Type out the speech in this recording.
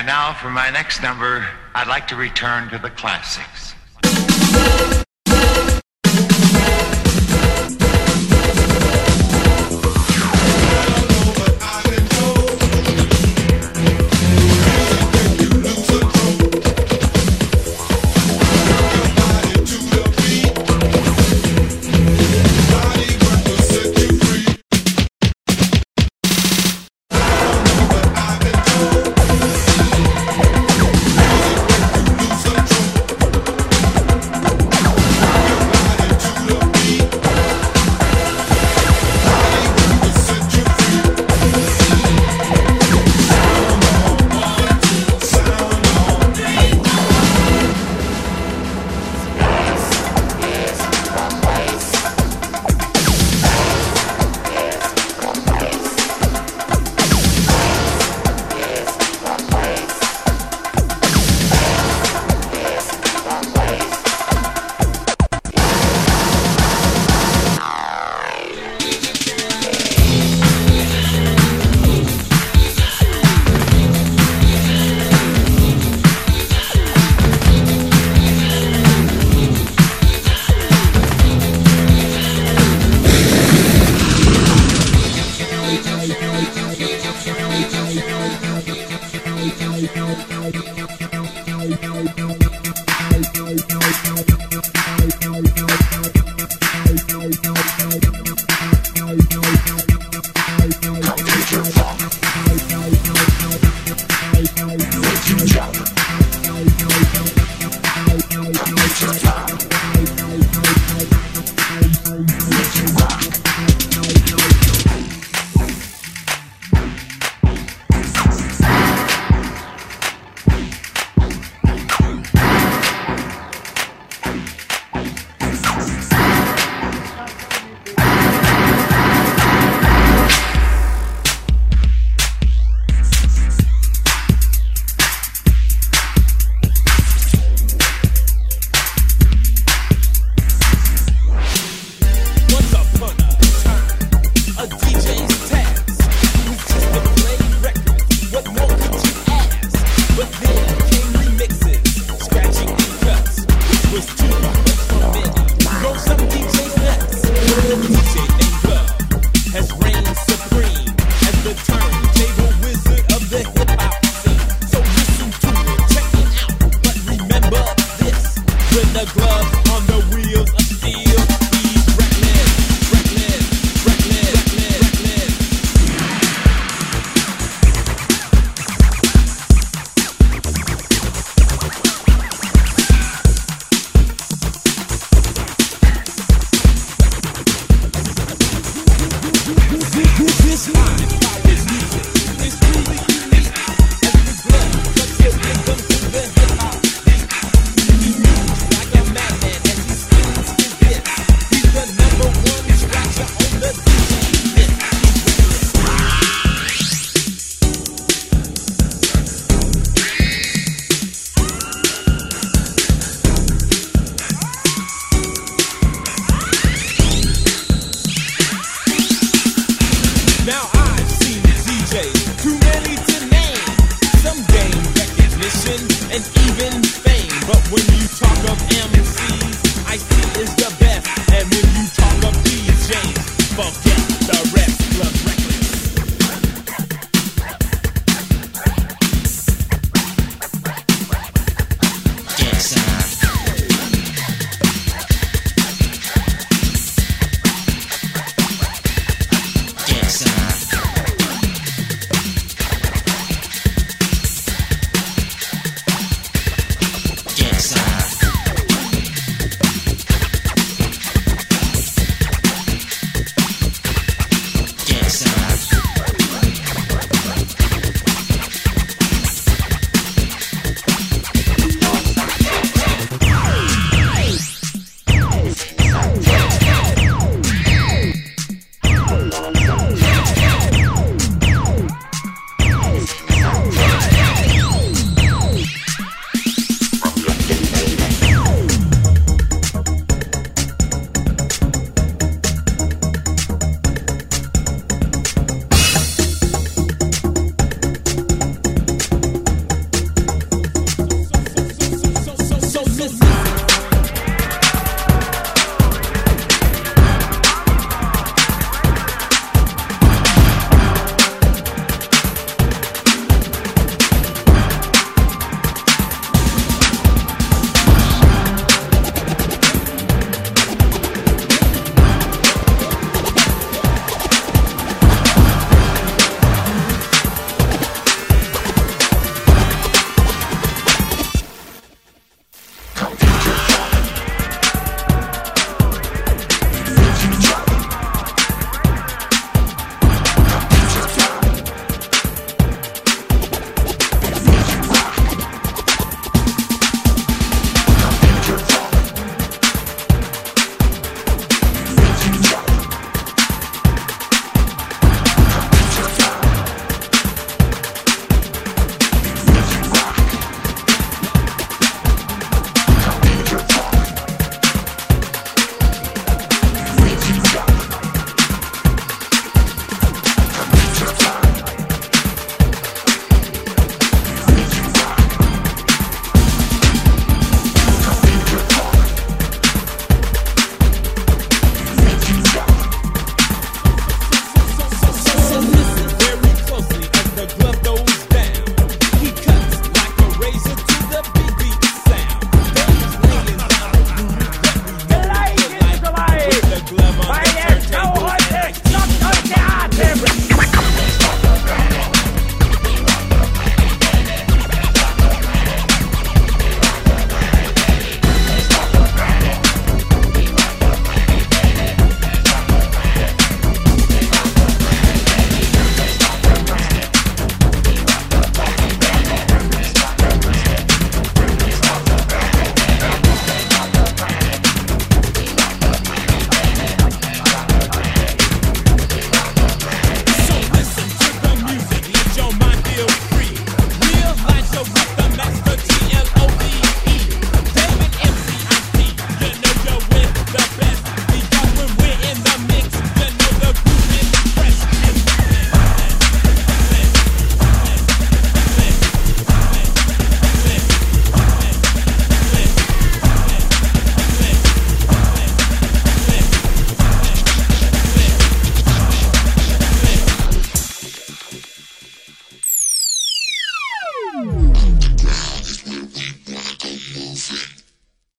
And now for my next number, I'd like to return to the classics. know, know, know. Yes,